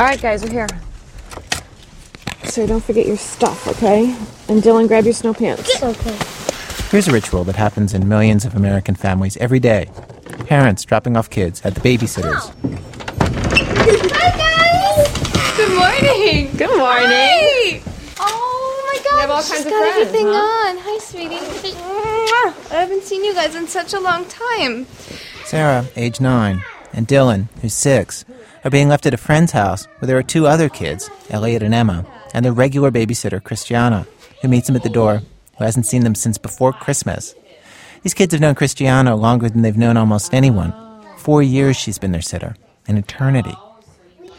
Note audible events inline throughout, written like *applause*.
All right, guys, we're here. So don't forget your stuff, okay? And Dylan, grab your snow pants. Okay. Here's a ritual that happens in millions of American families every day. Parents dropping off kids at the babysitters. Hi, guys! Good morning. Good morning. Hey! Oh my god, have all kinds of got friends, everything huh? on. Hi, sweetie. I haven't seen you guys in such a long time. Sarah, age nine, and Dylan, who's six, are being left at a friend's house where there are two other kids, Elliot and Emma, and their regular babysitter, Christiana, who meets them at the door, who hasn't seen them since before Christmas. These kids have known Christiana longer than they've known almost anyone. Four years she's been their sitter, an eternity.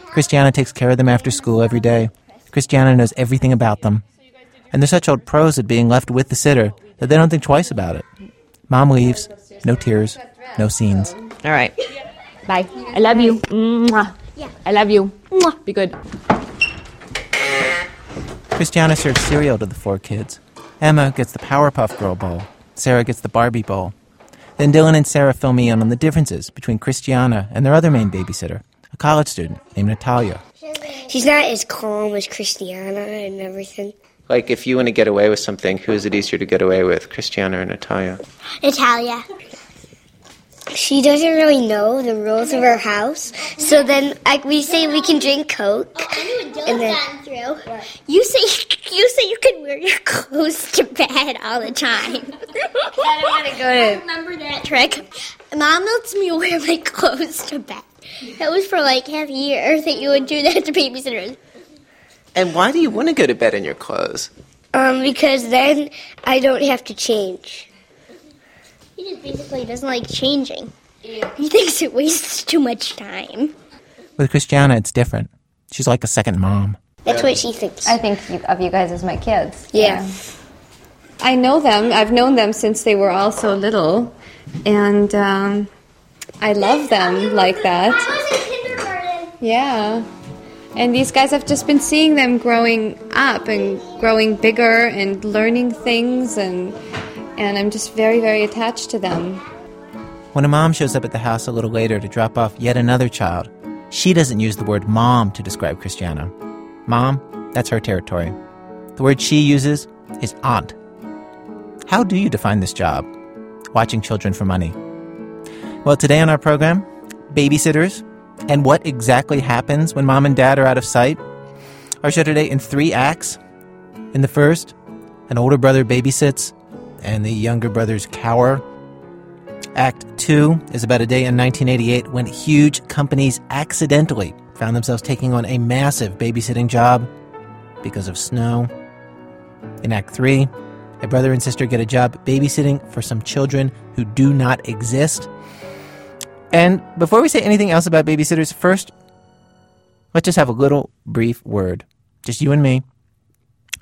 Christiana takes care of them after school every day. Christiana knows everything about them. And they're such old pros at being left with the sitter that they don't think twice about it. Mom leaves, no tears, no scenes. All right. Bye. I love you. Mwah. I love you. Mwah. Be good. Christiana serves cereal to the four kids. Emma gets the Powerpuff Girl bowl. Sarah gets the Barbie bowl. Then Dylan and Sarah fill me in on the differences between Christiana and their other main babysitter, a college student named Natalia. She's not as calm as Christiana and everything. Like, if you want to get away with something, who is it easier to get away with, Christiana or Natalia? Natalia. She doesn't really know the rules of her house, so then like we say we can drink Coke, and then you say *laughs* you say you can wear your *laughs* clothes to bed all the time. *laughs* I don't want to go to remember that trick. Mom lets me wear my clothes to bed. That was for like half a year that you would do that to babysitters. And why do you want to go to bed in your clothes? Um, because then I don't have to change. He just basically doesn't like changing. He thinks it wastes too much time. With Christiana, it's different. She's like a second mom. That's what she thinks. I think of you guys as my kids. yeah. I know them. I've known them since they were all so little, and um, I love them like that. I was in kindergarten. Yeah. And these guys, I've just been seeing them growing up and growing bigger and learning things, and and I'm just very, very attached to them. When a mom shows up at the house a little later to drop off yet another child, she doesn't use the word mom to describe Christiana. Mom, that's her territory. The word she uses is aunt. How do you define this job? Watching children for money. Well, today on our program, babysitters and what exactly happens when mom and dad are out of sight. Our show today in three acts. In the first, an older brother babysits and the younger brothers cower. Act 2 is about a day in 1988 when huge companies accidentally found themselves taking on a massive babysitting job because of snow. In Act 3, a brother and sister get a job babysitting for some children who do not exist. And before we say anything else about babysitters, first, let's just have a little brief word, just you and me,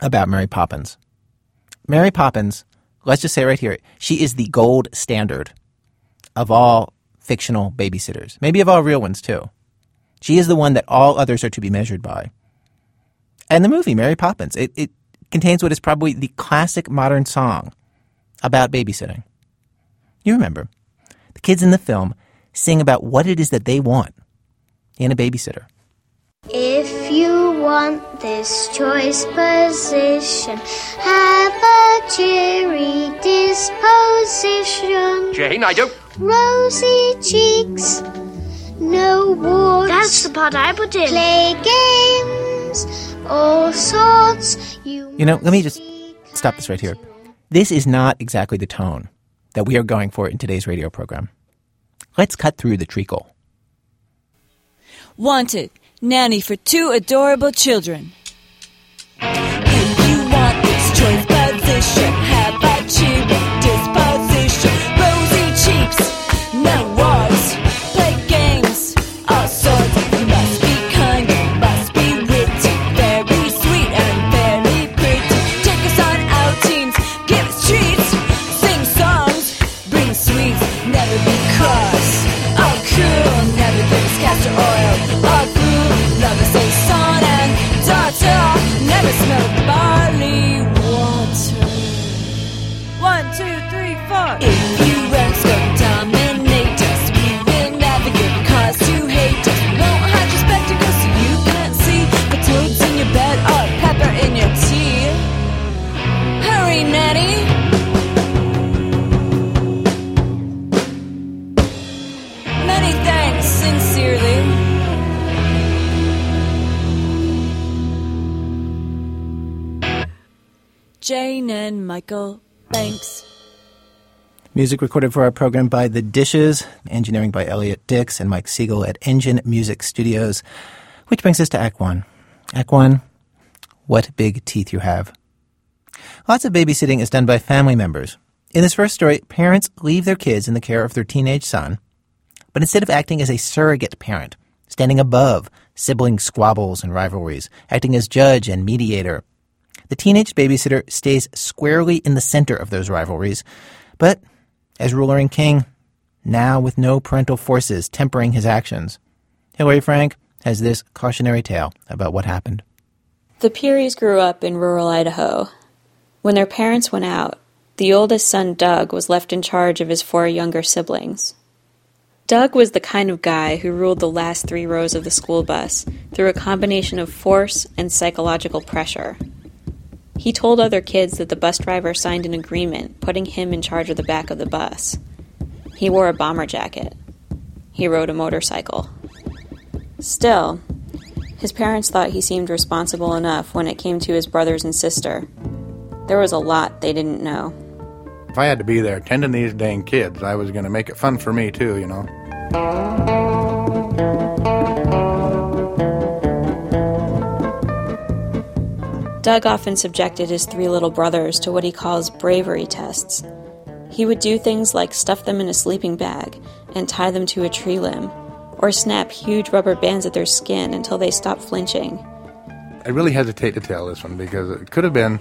about Mary Poppins. Mary Poppins, let's just say right here, she is the gold standard of all fictional babysitters, maybe of all real ones too. She is the one that all others are to be measured by. And the movie, Mary Poppins, it, it contains what is probably the classic modern song about babysitting. You remember, the kids in the film sing about what it is that they want in a babysitter. If you want this choice position, have a cheery disposition. Jane, I don't. Rosy cheeks, no warts. That's the part I put in. Play games, all sorts. You, You know, let me just stop this right here. This is not exactly the tone that we are going for in today's radio program. Let's cut through the treacle. Wanted, nanny for two adorable children. You want this choice position, Jane and Michael Banks. Music recorded for our program by The Dishes, engineering by Elliot Dix and Mike Siegel at Engine Music Studios. Which brings us to Act One. Act One, what big teeth you have. Lots of babysitting is done by family members. In this first story, parents leave their kids in the care of their teenage son, but instead of acting as a surrogate parent, standing above sibling squabbles and rivalries, acting as judge and mediator, the teenage babysitter stays squarely in the center of those rivalries, but as ruler and king, now with no parental forces tempering his actions. Hilary Frank has this cautionary tale about what happened. The Puries grew up in rural Idaho. When their parents went out, the oldest son, Doug, was left in charge of his four younger siblings. Doug was the kind of guy who ruled the last three rows of the school bus through a combination of force and psychological pressure. He told other kids that the bus driver signed an agreement putting him in charge of the back of the bus. He wore a bomber jacket. He rode a motorcycle. Still, his parents thought he seemed responsible enough when it came to his brothers and sister. There was a lot they didn't know. If I had to be there tending these dang kids, I was going to make it fun for me too, you know. Doug often subjected his three little brothers to what he calls bravery tests. He would do things like stuff them in a sleeping bag and tie them to a tree limb, or snap huge rubber bands at their skin until they stopped flinching. I really hesitate to tell this one because it could have been.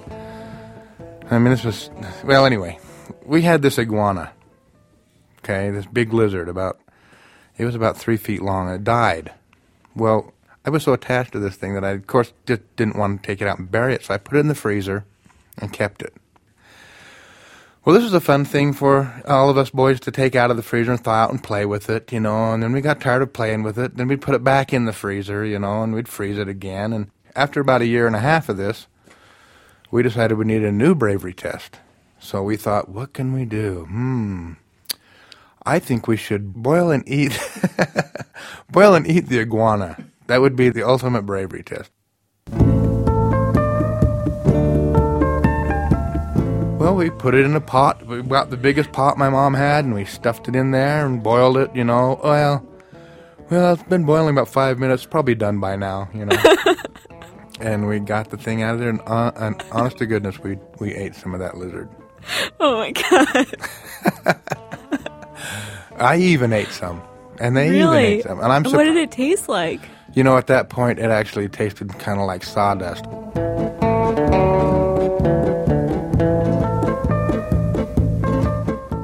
I mean, this was. Well, anyway, we had this iguana. Okay, this big lizard about. It was about three feet long. It died. Well, I was so attached to this thing that I, of course, just didn't want to take it out and bury it, so I put it in the freezer and kept it. Well, this was a fun thing for all of us boys to take out of the freezer and thaw out and play with it, you know. And then we got tired of playing with it. Then we'd put it back in the freezer, you know, and we'd freeze it again. And after about a year and a half of this, we decided we needed a new bravery test. So we thought, what can we do? Hmm. I think we should boil and eat *laughs* boil and eat the iguana. That would be the ultimate bravery test. Well, we put it in a pot. We got the biggest pot my mom had, and we stuffed it in there and boiled it. You know, well, well, it's been boiling about five minutes. Probably done by now. You know. *laughs* and we got the thing out of there, and, uh, and honest to goodness, we we ate some of that lizard. Oh my god. *laughs* I even ate some, and they even ate some. And I'm what did it taste like? You know, at that point, it actually tasted kind of like sawdust.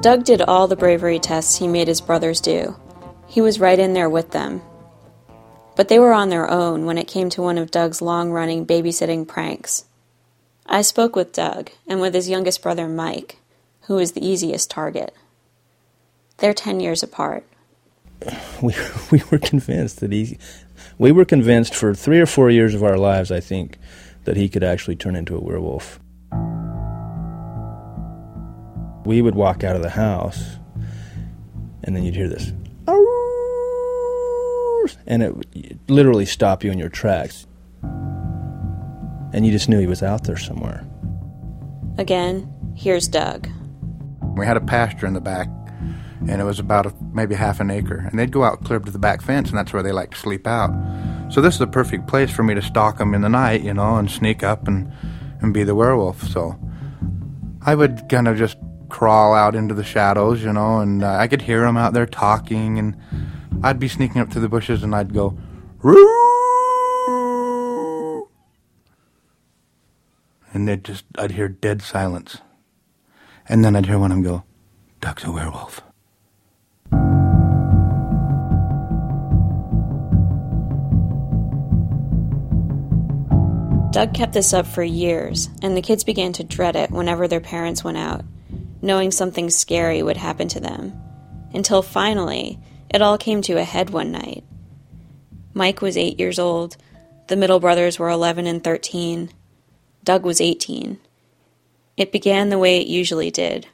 Doug did all the bravery tests he made his brothers do. He was right in there with them. But they were on their own when it came to one of Doug's long running babysitting pranks. I spoke with Doug and with his youngest brother Mike, who was the easiest target. They're 10 years apart. *laughs* we we were convinced that he we were convinced for three or four years of our lives, I think, that he could actually turn into a werewolf. We would walk out of the house, and then you'd hear this, and it would literally stop you in your tracks, and you just knew he was out there somewhere. Again, here's Doug. We had a pasture in the back, and it was about a, maybe half an acre. And they'd go out clear up to the back fence, and that's where they like to sleep out. So this is the perfect place for me to stalk them in the night, you know, and sneak up and, and be the werewolf. So I would kind of just crawl out into the shadows, you know, and uh, I could hear them out there talking, and I'd be sneaking up through the bushes, and I'd go, Roo! And they'd just, I'd hear dead silence. And then I'd hear one of them go, Doug's a werewolf. Doug kept this up for years, and the kids began to dread it whenever their parents went out, knowing something scary would happen to them. Until finally, it all came to a head one night. Mike was eight years old, the middle brothers were 11 and 13, Doug was 18. It began the way it usually did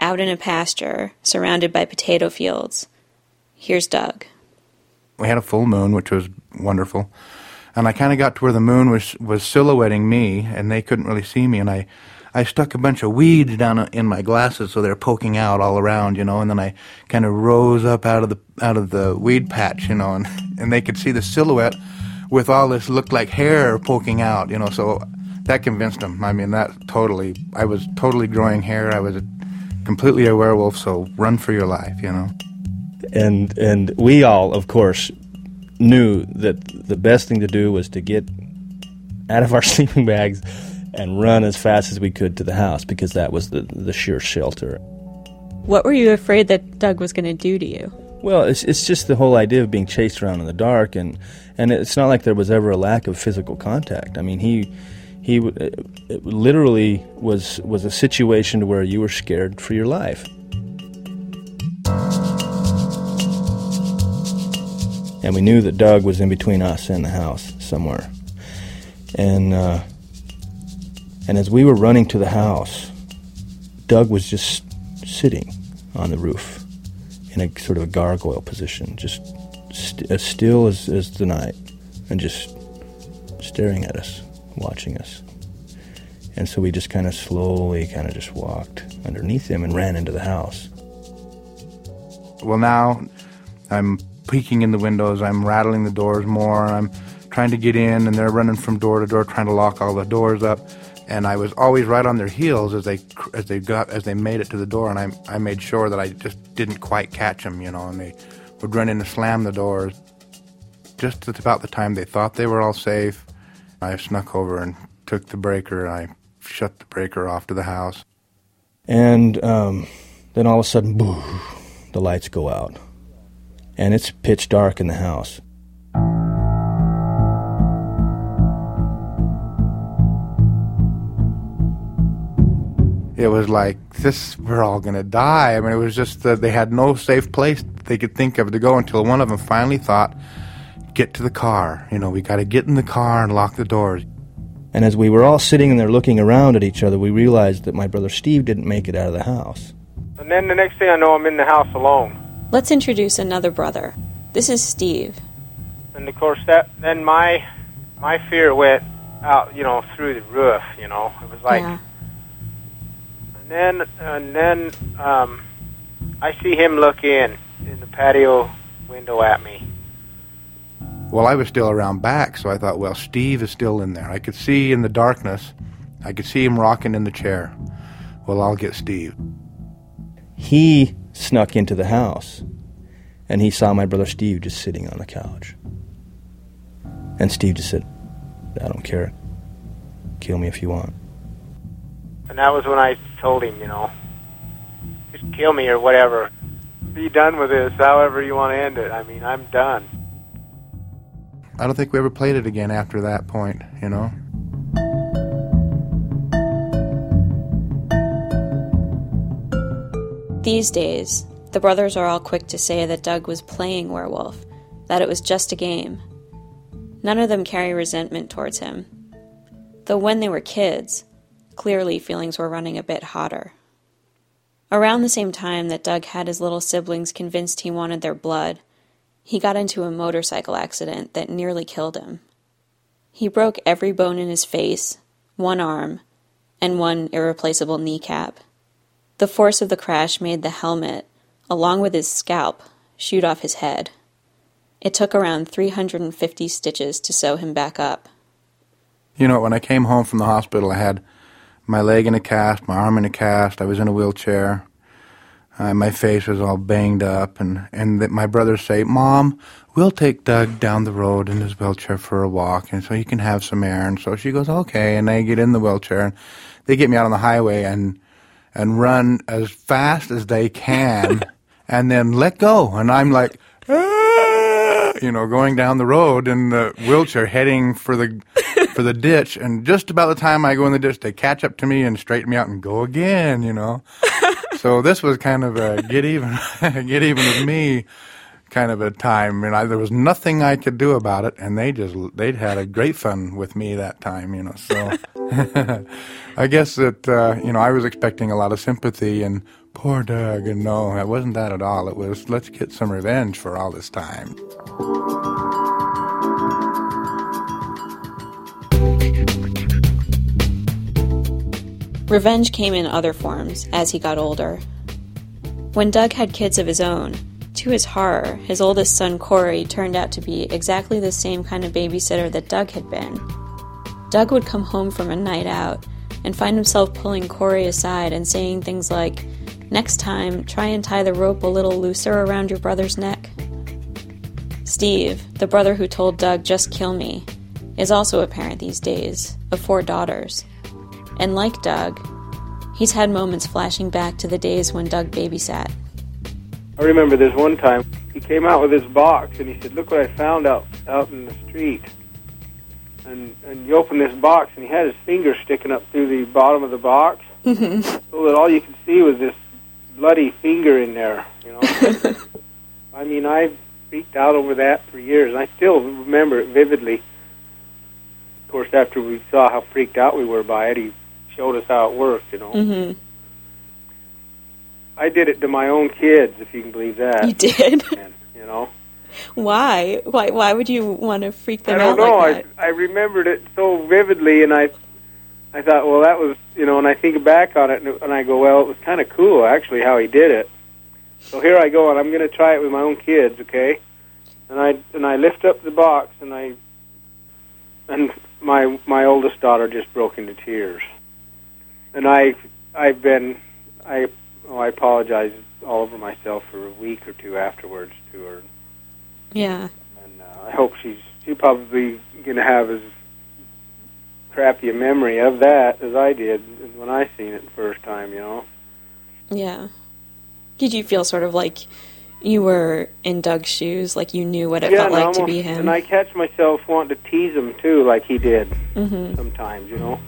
out in a pasture, surrounded by potato fields. Here's Doug. we had a full moon, which was wonderful. And I kind of got to where the moon was was silhouetting me, and they couldn't really see me. And I, I stuck a bunch of weeds down in my glasses so they're poking out all around, you know. And then I kind of rose up out of the out of the weed patch, you know, and and they could see the silhouette with all this looked like hair poking out, you know. So that convinced them. I mean, that totally. I was totally growing hair. I was completely a werewolf. So run for your life, you know. And and we all, of course, knew that the best thing to do was to get out of our *laughs* sleeping bags and run as fast as we could to the house because that was the the sure shelter. What were you afraid that Doug was going to do to you? Well, it's it's just the whole idea of being chased around in the dark, and and it's not like there was ever a lack of physical contact. I mean, he he uh, it literally was was a situation where you were scared for your life. And we knew that Doug was in between us and the house somewhere. And uh, and as we were running to the house, Doug was just sitting on the roof in a sort of a gargoyle position, just st- as still as, as the night, and just staring at us, watching us. And so we just kind of slowly kind of just walked underneath him and ran into the house. Well, now I'm peeking in the windows, I'm rattling the doors more, I'm trying to get in, and they're running from door to door trying to lock all the doors up. And I was always right on their heels as they as they got as they made it to the door, and I I made sure that I just didn't quite catch them, you know, and they would run in and slam the doors. Just at about the time they thought they were all safe, I snuck over and took the breaker and I shut the breaker off to the house. And um, then all of a sudden, boo, the lights go out. And it's pitch dark in the house. It was like, this, we're all going to die. I mean, it was just that they had no safe place they could think of to go until one of them finally thought, get to the car. You know, we got to get in the car and lock the doors. And as we were all sitting there looking around at each other, we realized that my brother Steve didn't make it out of the house. And then the next thing I know, I'm in the house alone. Let's introduce another brother. This is Steve. And of course, that then my my fear went out, you know, through the roof. You know, it was like, Yeah. and then and then um, I see him look in in the patio window at me. Well, I was still around back, so I thought, well, Steve is still in there. I could see in the darkness, I could see him rocking in the chair. Well, I'll get Steve. He snuck into the house and he saw my brother Steve just sitting on the couch. And Steve just said, I don't care. Kill me if you want. And that was when I told him, you know, just kill me or whatever. Be done with this, however you want to end it. I mean, I'm done. I don't think we ever played it again after that point, you know? These days, the brothers are all quick to say that Doug was playing werewolf, that it was just a game. None of them carry resentment towards him. Though when they were kids, clearly feelings were running a bit hotter. Around the same time that Doug had his little siblings convinced he wanted their blood, he got into a motorcycle accident that nearly killed him. He broke every bone in his face, one arm, and one irreplaceable kneecap. The force of the crash made the helmet, along with his scalp, shoot off his head. It took around 350 stitches to sew him back up. You know, when I came home from the hospital, I had my leg in a cast, my arm in a cast. I was in a wheelchair. Uh, my face was all banged up, and and my brothers say, "Mom, we'll take Doug down the road in his wheelchair for a walk, and so he can have some air." And so she goes, "Okay," and they get in the wheelchair, and they get me out on the highway and and run as fast as they can, *laughs* and then let go, and I'm like. "Ah," You know, going down the road in the wheelchair, heading for the *laughs* for the ditch, and just about the time I go in the ditch, they catch up to me and straighten me out and go again. You know, *laughs* so this was kind of a get even, get even with me kind of a time, and I, there was nothing I could do about it, and they just they'd had a great fun with me that time, you know. So *laughs* I guess that uh, you know I was expecting a lot of sympathy and poor Doug, and no, it wasn't that at all. It was let's get some revenge for all this time. Revenge came in other forms as he got older. When Doug had kids of his own, to his horror, his oldest son Corey turned out to be exactly the same kind of babysitter that Doug had been. Doug would come home from a night out and find himself pulling Corey aside and saying things like, Next time, try and tie the rope a little looser around your brother's neck. Steve, the brother who told Doug, just kill me, is also a parent these days, of four daughters. And like Doug, he's had moments flashing back to the days when Doug babysat. I remember this one time he came out with his box and he said, "Look what I found out out in the street." And and you open this box and he had his finger sticking up through the bottom of the box, so that all you could see was this bloody finger in there. You know, *laughs* I mean, I freaked out over that for years, I still remember it vividly. Of course, after we saw how freaked out we were by it, he showed us how it worked. You know. Mm-hmm. I did it to my own kids, if you can believe that. You did? *laughs* And, you know, Why? Why? Why would you want to freak them I don't out know. like that? I I remembered it so vividly, and I I thought, well, that was you know, and I think back on it, and, and I go, well, it was kind of cool actually how he did it. So here I go, and I'm going to try it with my own kids, okay? And I and I lift up the box, and I and my my oldest daughter just broke into tears, and I I've been I oh, I apologize all over myself for a week or two afterwards to her. Yeah. And uh, I hope she's she probably going to have as crappy a memory of that as I did when I seen it the first time. You know. Yeah. Did you feel sort of like you were in Doug's shoes, like you knew what it yeah, felt like almost, to be him? And I catch myself wanting to tease him too, like he did Mhm. sometimes. You know,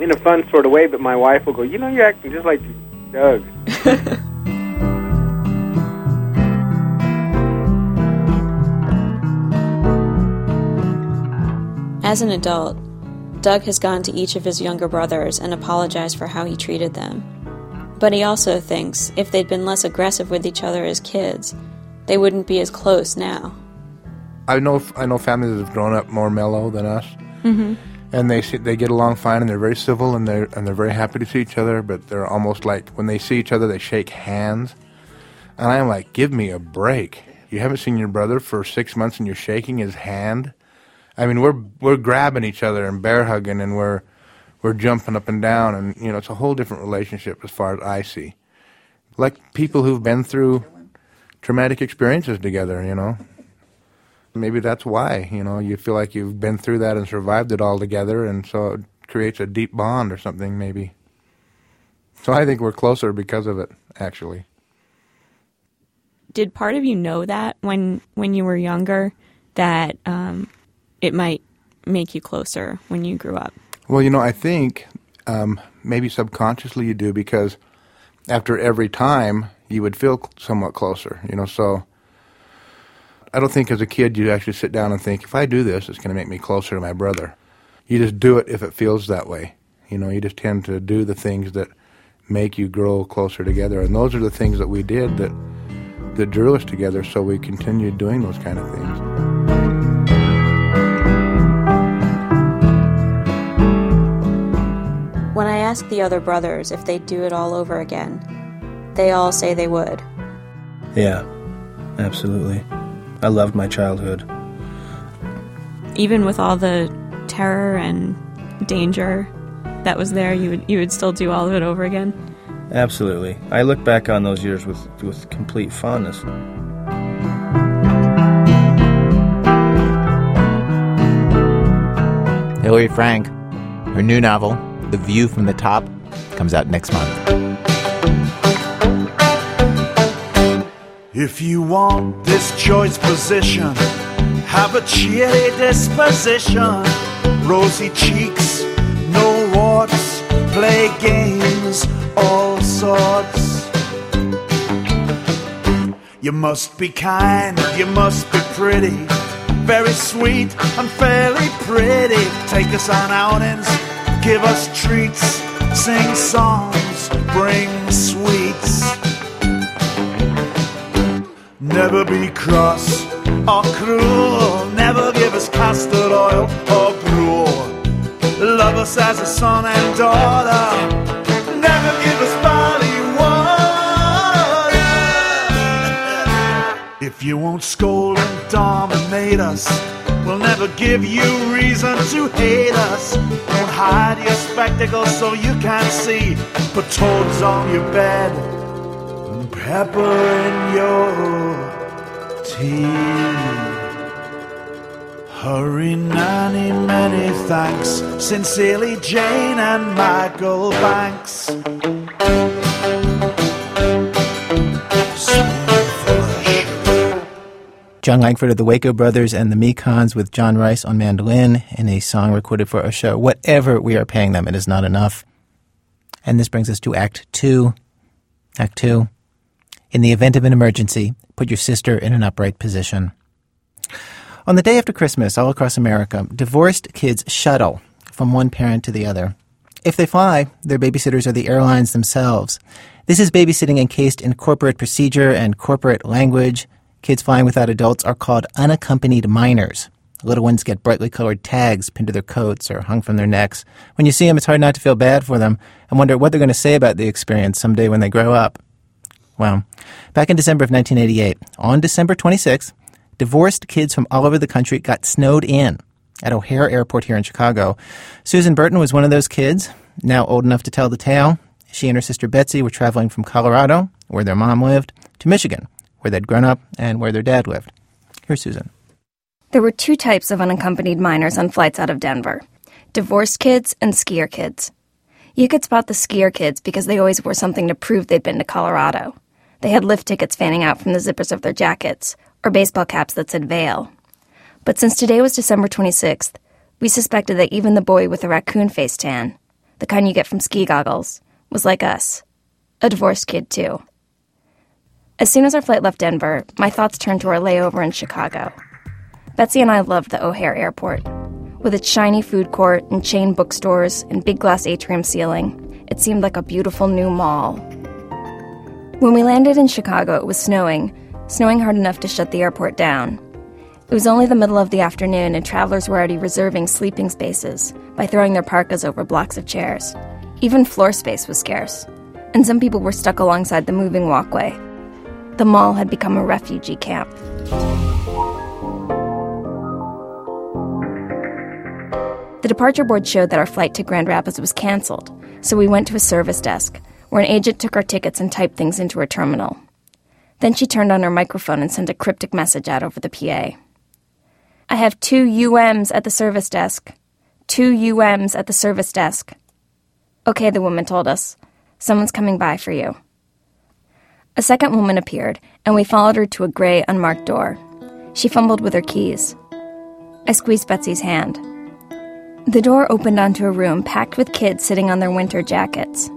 in a fun sort of way. But my wife will go, "You know, you're acting just like Doug." *laughs* As an adult, Doug has gone to each of his younger brothers and apologized for how he treated them. But he also thinks if they'd been less aggressive with each other as kids, they wouldn't be as close now. I know I know families that have grown up more mellow than us, Mhm. And they see, they get along fine, and they're very civil, and they're and they're very happy to see each other. But they're almost like when they see each other, they shake hands, and I'm like, give me a break. You haven't seen your brother for six months, and you're shaking his hand. I mean, we're we're grabbing each other and bear hugging, and we're we're jumping up and down, and you know, it's a whole different relationship as far as I see. Like people who've been through traumatic experiences together, you know. Maybe that's why, you know, you feel like you've been through that and survived it all together, and so it creates a deep bond or something, maybe. So I think we're closer because of it, actually. Did part of you know that when when you were younger that um, it might make you closer when you grew up? Well, you know, I think um, maybe subconsciously you do because after every time you would feel somewhat closer, you know. So I don't think as a kid you actually sit down and think, if I do this, it's going to make me closer to my brother. You just do it if it feels that way. You know, you just tend to do the things that make you grow closer together, and those are the things that we did that that drew us together. So we continued doing those kind of things. When I asked the other brothers if they'd do it all over again, they all say they would. Yeah, absolutely. I loved my childhood. Even with all the terror and danger that was there, you would you would still do all of it over again. Absolutely. I look back on those years with, with complete fondness. Hilary Frank, her new novel, The View from the Top, comes out next month. If you want this choice position, have a cheery disposition, rosy cheeks, no warts, play games, all sorts. You must be kind, you must be pretty. Very sweet and fairly pretty. Take us on outings, give us treats, sing songs, bring sweets. Never be cross or cruel. Never give us custard oil or gruel. Love us as a son and daughter. Never give us barley water. If you won't scold and dominate us, we'll never give you reason to hate us. Don't hide your spectacles so you can't see. Put toads on your bed pepper in your tea. Hurry, nanny, many thanks. Sincerely, Jane and Michael Banks. Jon Langford of the Waco Brothers and the Mekons with John Rice on mandolin in a song recorded for our show. Whatever we are paying them, it is not enough. And this brings us to Act Two. Act Two. In the event of an emergency, put your sister in an upright position. On the day after Christmas, all across America, divorced kids shuttle from one parent to the other. If they fly, their babysitters are the airlines themselves. This is babysitting encased in corporate procedure and corporate language. Kids flying without adults are called unaccompanied minors. Little ones get brightly colored tags pinned to their coats or hung from their necks. When you see them, it's hard not to feel bad for them and wonder what they're going to say about the experience someday when they grow up. Well, back in December of 1988, on December 26th, divorced kids from all over the country got snowed in at O'Hare Airport here in Chicago. Susan Burton was one of those kids, now old enough to tell the tale. She and her sister Betsy were traveling from Colorado, where their mom lived, to Michigan, where they'd grown up and where their dad lived. Here's Susan. There were two types of unaccompanied minors on flights out of Denver divorced kids and skier kids. You could spot the skier kids because they always wore something to prove they'd been to Colorado. They had lift tickets fanning out from the zippers of their jackets, or baseball caps that said Vail. But since today was December 26th, we suspected that even the boy with the raccoon face tan, the kind you get from ski goggles, was like us. A divorced kid, too. As soon as our flight left Denver, my thoughts turned to our layover in Chicago. Betsy and I loved the O'Hare Airport. With its shiny food court and chain bookstores and big glass atrium ceiling, it seemed like a beautiful new mall. When we landed in Chicago, it was snowing, snowing hard enough to shut the airport down. It was only the middle of the afternoon, and travelers were already reserving sleeping spaces by throwing their parkas over blocks of chairs. Even floor space was scarce, and some people were stuck alongside the moving walkway. The mall had become a refugee camp. The departure board showed that our flight to Grand Rapids was canceled, so we went to a service desk, where an agent took our tickets and typed things into her terminal. Then she turned on her microphone and sent a cryptic message out over the PA. I have two UMs at the service desk. Two UMs at the service desk. Okay, the woman told us. Someone's coming by for you. A second woman appeared, and we followed her to a gray, unmarked door. She fumbled with her keys. I squeezed Betsy's hand. The door opened onto a room packed with kids sitting on their winter jackets.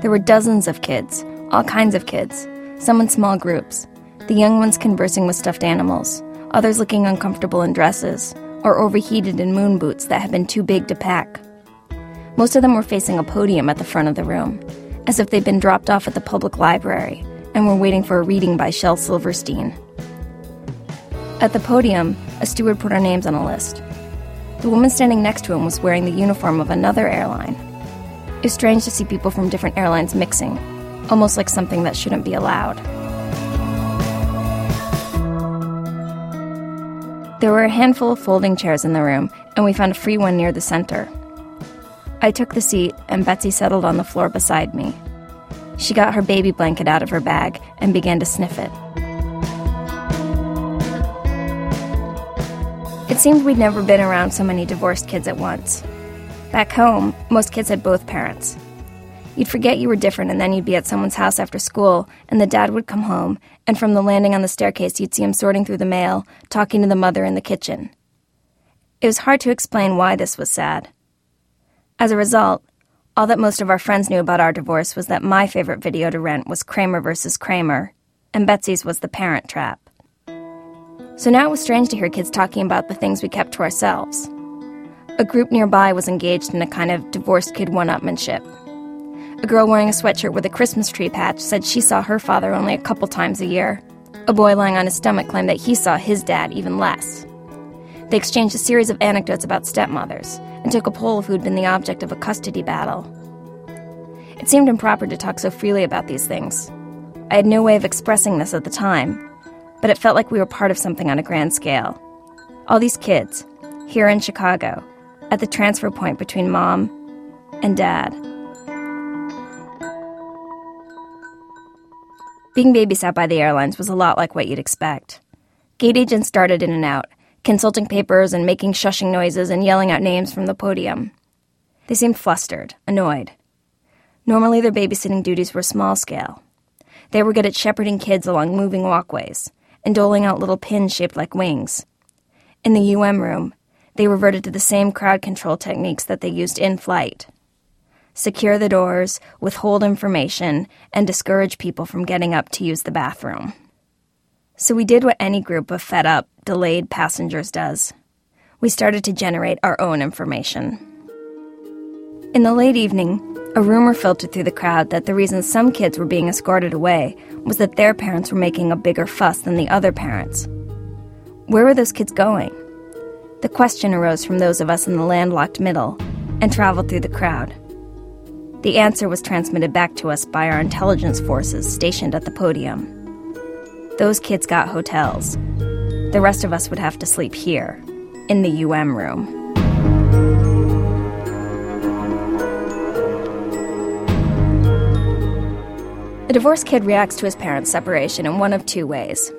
There were dozens of kids, all kinds of kids, some in small groups, the young ones conversing with stuffed animals, others looking uncomfortable in dresses, or overheated in moon boots that had been too big to pack. Most of them were facing a podium at the front of the room, as if they'd been dropped off at the public library and were waiting for a reading by Shel Silverstein. At the podium, a steward put our names on a list. The woman standing next to him was wearing the uniform of another airline. It was strange to see people from different airlines mixing, almost like something that shouldn't be allowed. There were a handful of folding chairs in the room, and we found a free one near the center. I took the seat, and Betsy settled on the floor beside me. She got her baby blanket out of her bag and began to sniff it. It seemed we'd never been around so many divorced kids at once. Back home, most kids had both parents. You'd forget you were different, and then you'd be at someone's house after school, and the dad would come home, and from the landing on the staircase, you'd see him sorting through the mail, talking to the mother in the kitchen. It was hard to explain why this was sad. As a result, all that most of our friends knew about our divorce was that my favorite video to rent was Kramer versus Kramer, and Betsy's was the parent trap. So now it was strange to hear kids talking about the things we kept to ourselves. A group nearby was engaged in a kind of divorced kid one upmanship. A girl wearing a sweatshirt with a Christmas tree patch said she saw her father only a couple times a year. A boy lying on his stomach claimed that he saw his dad even less. They exchanged a series of anecdotes about stepmothers and took a poll of who'd been the object of a custody battle. It seemed improper to talk so freely about these things. I had no way of expressing this at the time, but it felt like we were part of something on a grand scale. All these kids, here in Chicago, at the transfer point between mom and dad. Being babysat by the airlines was a lot like what you'd expect. Gate agents started in and out, consulting papers and making shushing noises and yelling out names from the podium. They seemed flustered, annoyed. Normally, their babysitting duties were small scale. They were good at shepherding kids along moving walkways and doling out little pins shaped like wings. In the UM room, they reverted to the same crowd control techniques that they used in flight secure the doors, withhold information, and discourage people from getting up to use the bathroom. So we did what any group of fed up, delayed passengers does. We started to generate our own information. In the late evening, a rumor filtered through the crowd that the reason some kids were being escorted away was that their parents were making a bigger fuss than the other parents. Where were those kids going? The question arose from those of us in the landlocked middle and traveled through the crowd. The answer was transmitted back to us by our intelligence forces stationed at the podium. Those kids got hotels. The rest of us would have to sleep here, in the UM room. A divorced kid reacts to his parents' separation in one of two ways.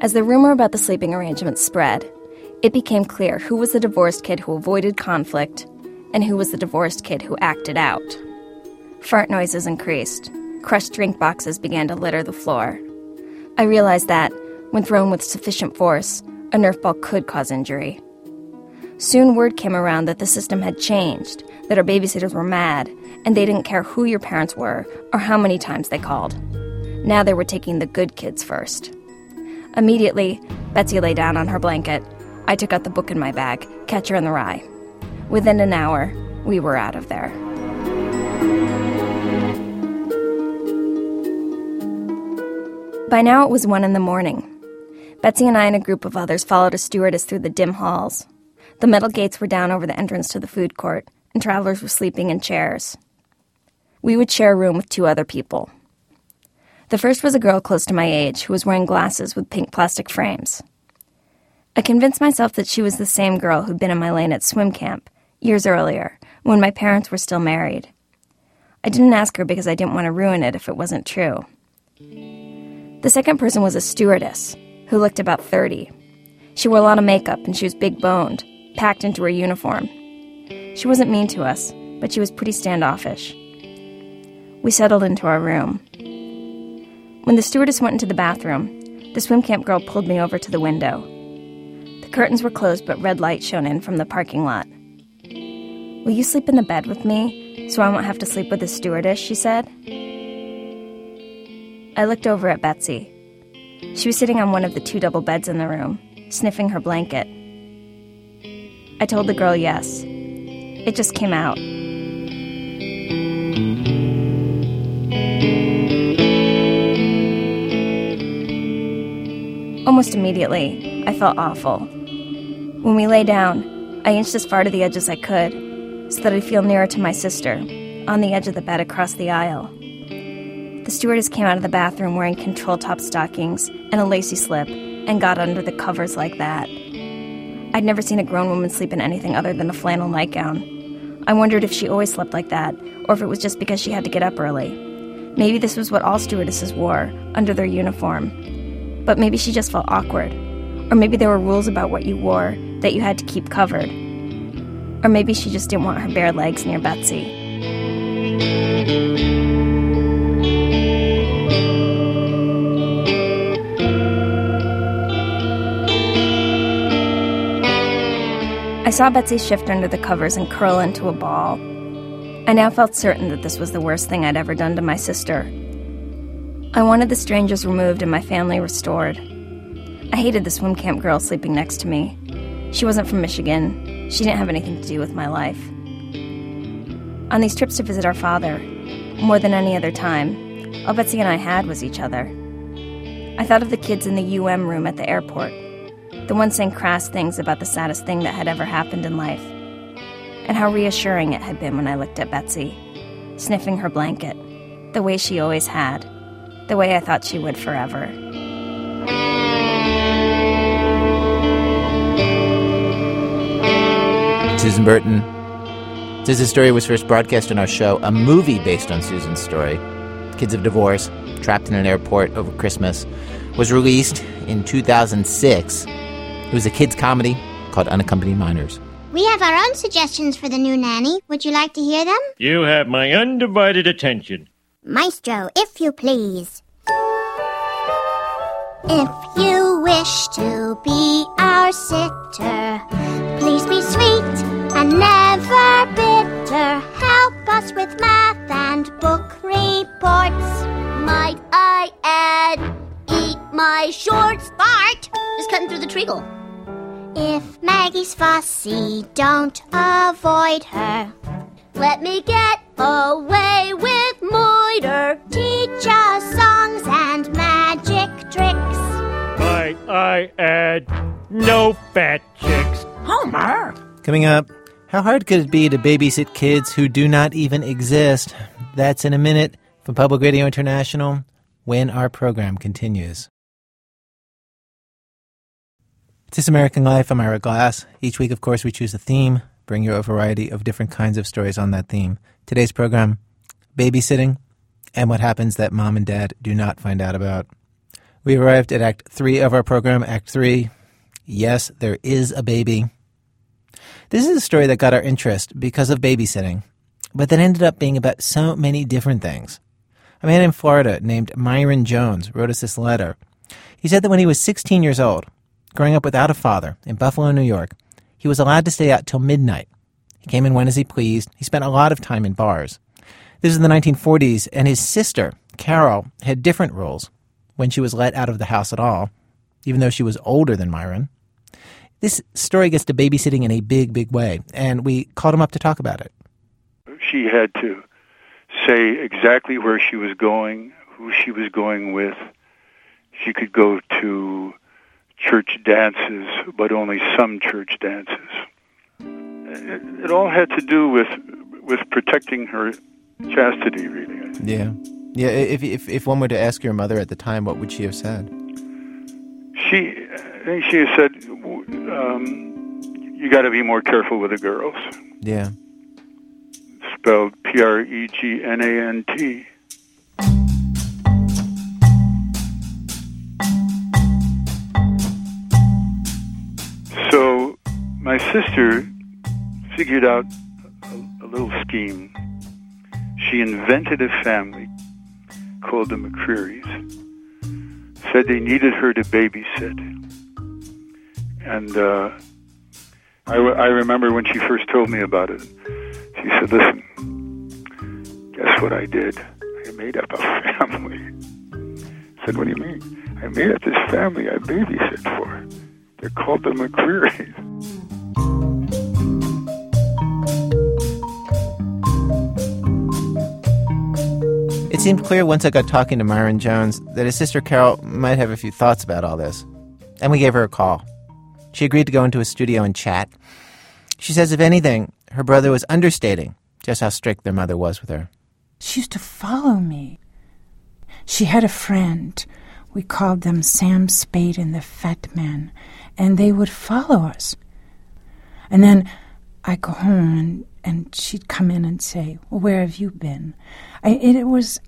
As the rumor about the sleeping arrangements spread, it became clear who was the divorced kid who avoided conflict and who was the divorced kid who acted out. Fart noises increased. Crushed drink boxes began to litter the floor. I realized that, when thrown with sufficient force, a Nerf ball could cause injury. Soon word came around that the system had changed, that our babysitters were mad, and they didn't care who your parents were or how many times they called. Now they were taking the good kids first. Immediately, Betsy lay down on her blanket. I took out the book in my bag, Catcher in the Rye. Within an hour, we were out of there. By now it was one in the morning. Betsy and I and a group of others followed a stewardess through the dim halls. The metal gates were down over the entrance to the food court, and travelers were sleeping in chairs. We would share a room with two other people. The first was a girl close to my age who was wearing glasses with pink plastic frames. I convinced myself that she was the same girl who'd been in my lane at swim camp years earlier, when my parents were still married. I didn't ask her because I didn't want to ruin it if it wasn't true. The second person was a stewardess who looked about 30. She wore a lot of makeup and she was big boned, packed into her uniform. She wasn't mean to us, but she was pretty standoffish. We settled into our room. When the stewardess went into the bathroom, the swim camp girl pulled me over to the window. Curtains were closed, but red light shone in from the parking lot. Will you sleep in the bed with me so I won't have to sleep with the stewardess? she said. I looked over at Betsy. She was sitting on one of the two double beds in the room, sniffing her blanket. I told the girl yes. It just came out. Almost immediately, I felt awful. When we lay down, I inched as far to the edge as I could so that I'd feel nearer to my sister, on the edge of the bed across the aisle. The stewardess came out of the bathroom wearing control top stockings and a lacy slip and got under the covers like that. I'd never seen a grown woman sleep in anything other than a flannel nightgown. I wondered if she always slept like that, or if it was just because she had to get up early. Maybe this was what all stewardesses wore, under their uniform. But maybe she just felt awkward. Or maybe there were rules about what you wore that you had to keep covered. Or maybe she just didn't want her bare legs near Betsy. I saw Betsy shift under the covers and curl into a ball. I now felt certain that this was the worst thing I'd ever done to my sister. I wanted the strangers removed and my family restored. I hated the swim camp girl sleeping next to me. She wasn't from Michigan. She didn't have anything to do with my life. On these trips to visit our father, more than any other time, all Betsy and I had was each other. I thought of the kids in the UM room at the airport, the ones saying crass things about the saddest thing that had ever happened in life, and how reassuring it had been when I looked at Betsy, sniffing her blanket, the way she always had, the way I thought she would forever. Susan Burton. Susan's story was first broadcast on our show, a movie based on Susan's story. Kids of Divorce, Trapped in an Airport Over Christmas, was released in 2006. It was a kids' comedy called Unaccompanied Minors. We have our own suggestions for the new nanny. Would you like to hear them? You have my undivided attention. Maestro, if you please. If you wish to be our sitter, please be sweet and never bitter. Help us with math and book reports. Might I add, eat my shorts? Bart! Just cutting through the treacle. If Maggie's fussy, don't avoid her. Let me get away with moiter. Teach us songs and magic tricks. Might I add, no fat chicks. Homer! Coming up, how hard could it be to babysit kids who do not even exist? That's in a minute from Public Radio International when our program continues. This American Life. I'm Ira Glass. Each week, of course, we choose a theme, bring you a variety of different kinds of stories on that theme. Today's program, babysitting, and what happens that mom and dad do not find out about. We arrived at Act 3 of our program, Act 3. Yes, there is a baby. This is a story that got our interest because of babysitting, but that ended up being about so many different things. A man in Florida named Myron Jones wrote us this letter. He said that when he was 16 years old, growing up without a father in Buffalo, New York, he was allowed to stay out till midnight. He came and went as he pleased. He spent a lot of time in bars. This is in the 1940s, and his sister, Carol, had different rules when she was let out of the house at all, even though she was older than Myron. This story gets to babysitting in a big, big way, and we called him up to talk about it. She had to say exactly where she was going, who she was going with. She could go to church dances, but only some church dances. It, it all had to do with with protecting her chastity, really. Yeah. Yeah, if, if, if one were to ask your mother at the time, what would she have said? She, I think she said, um, "You got to be more careful with the girls." Yeah. Spelled P R E G N A N T. So, my sister figured out a, a little scheme. She invented a family called the McCrearys said they needed her to babysit. And uh, I, I remember when she first told me about it, she said, Listen, guess what I did? I made up a *laughs* family. I said, What do you mean? I made up this family I babysit for. They're called the McCrearys. It seemed clear once I got talking to Myron Jones that his sister Carol might have a few thoughts about all this. And we gave her a call. She agreed to go into a studio and chat. She says, if anything, her brother was understating just how strict their mother was with her. She used to follow me. She had a friend. We called them Sam Spade and the Fat Man, and they would follow us. And then I'd go home and, and she'd come in and say, Well, where have you been? I, it, it was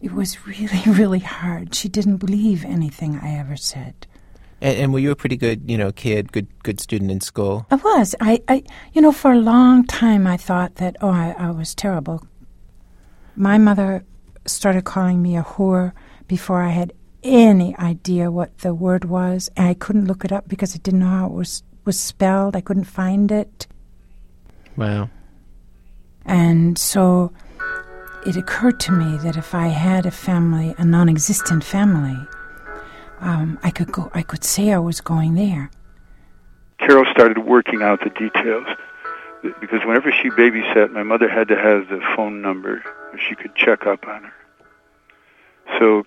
it was really, *laughs* really hard. She didn't believe anything I ever said. And, and, were you a pretty good, you know, kid, good, good student in school? I was. I, I, you know, for a long time I thought that oh, I, I was terrible. My mother started calling me a whore before I had any idea what the word was, and I couldn't look it up because I didn't know how it was was spelled. I couldn't find it. Wow. And so it occurred to me that if I had a family, a non-existent family, um, I could go. I could say I was going there. Carol started working out the details because whenever she babysat, my mother had to have the phone number so she could check up on her. So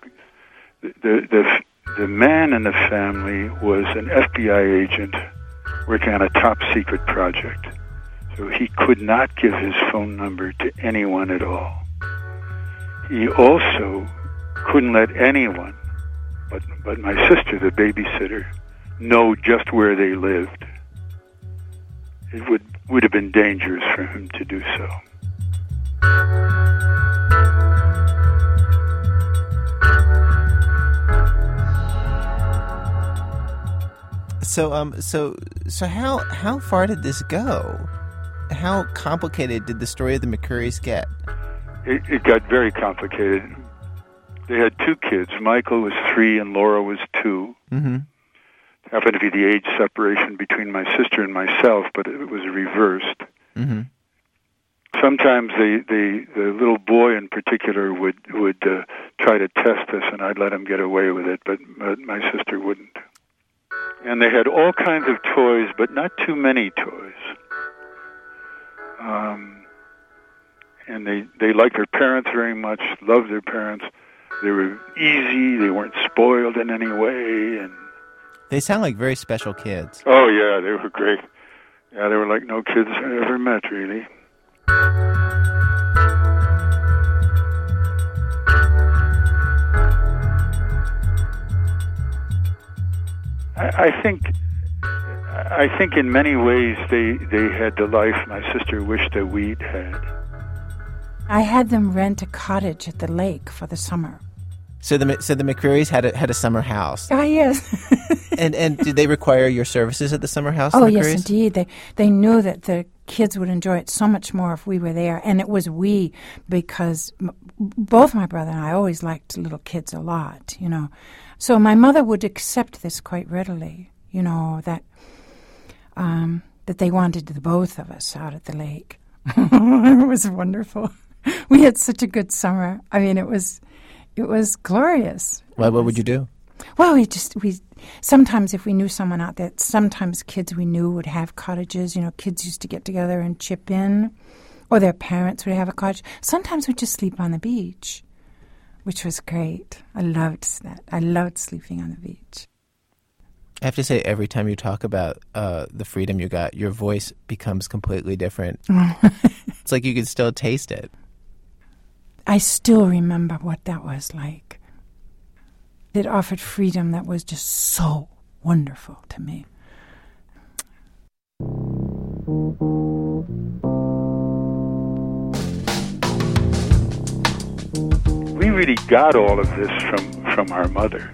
the the the man in the family was an FBI agent working on a top secret project. So he could not give his phone number to anyone at all. He also couldn't let anyone, but, but my sister, the babysitter, know just where they lived. It would, would have been dangerous for him to do so. So um so so how how far did this go? How complicated did the story of the McCrearys get? It, it got very complicated. They had two kids. Michael was three and Laura was 2 Mm-hmm. Happened to be the age separation between my sister and myself, but it was reversed. Mm-hmm. Sometimes the the the little boy in particular would would uh, try to test us, and I'd let him get away with it, but, but my sister wouldn't. And they had all kinds of toys, but not too many toys. Um, and they they liked their parents very much, loved their parents. They were easy. They weren't spoiled in any way, and They sound like very special kids. oh yeah, they were great. Yeah, they were like no kids I ever met, really. I, I think I think in many ways they they had the life my sister wished that we'd had. I had them rent a cottage at the lake for the summer. So the so the McCreary's had a had a summer house. Ah, yes. *laughs* and and did they require your services at the summer house? Oh yes, indeed. They they knew that the kids would enjoy it so much more if we were there, and it was we because m- both my brother and I always liked little kids a lot. You know, so my mother would accept this quite readily. You know that um, that they wanted the both of us out at the lake. *laughs* it was wonderful. *laughs* We had such a good summer. I mean, it was it was glorious. What what would you do? Well, we just we sometimes if we knew someone out there, sometimes kids we knew would have cottages. You know, kids used to get together and chip in, or their parents would have a cottage. Sometimes we'd just sleep on the beach, which was great. I loved that. I loved sleeping on the beach. I have to say, every time you talk about uh, the freedom you got, your voice becomes completely different. *laughs* it's like you can still taste it. I still remember what that was like. It offered freedom that was just so wonderful to me. we really got all of this from from our mother.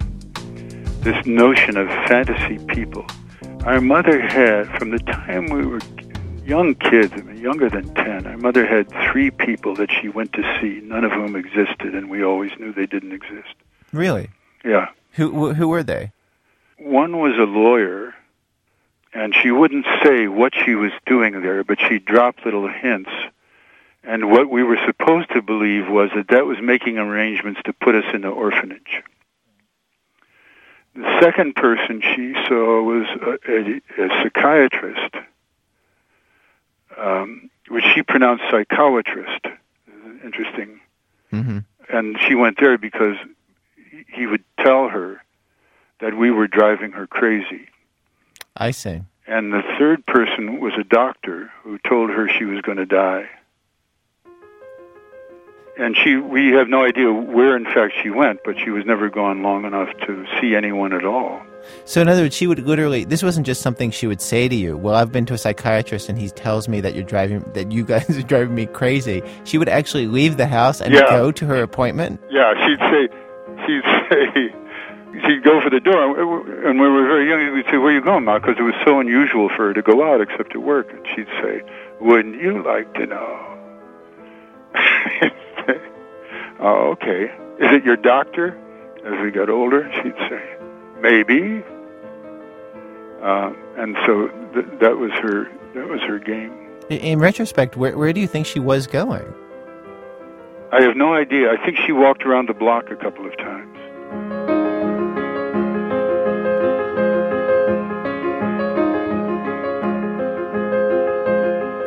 This notion of fantasy people. Our mother had, from the time we were young kids, I mean, younger than ten, our mother had three people that she went to see, none of whom existed, and we always knew they didn't exist. Really? Yeah. Who who were they? One was a lawyer, and she wouldn't say what she was doing there, but she dropped little hints. And what we were supposed to believe was that that was making arrangements to put us in the orphanage. The second person she saw was a, a, a psychiatrist, um, which she pronounced psychiatrist. Interesting. Mm-hmm. And she went there because he would tell her that we were driving her crazy. I see. And the third person was a doctor who told her she was going to die. And she, we have no idea where, in fact, she went, but she was never gone long enough to see anyone at all. So in other words, she would literally. This wasn't just something she would say to you. Well, I've been to a psychiatrist, and he tells me that you're driving, that you guys *laughs* are driving me crazy. She would actually leave the house and Yeah. go to her appointment. Yeah, she'd say, she'd say, *laughs* she'd go for the door, and when we were very young, we'd say, "Where are you going, Ma?" Because it was so unusual for her to go out except to work. And she'd say, "Wouldn't you like to know?" *laughs* oh, okay. Is it your doctor? As we got older, she'd say, "Maybe." Uh, and so th- that was her. That was her game. In retrospect, where where do you think she was going? I have no idea. I think she walked around the block a couple of times.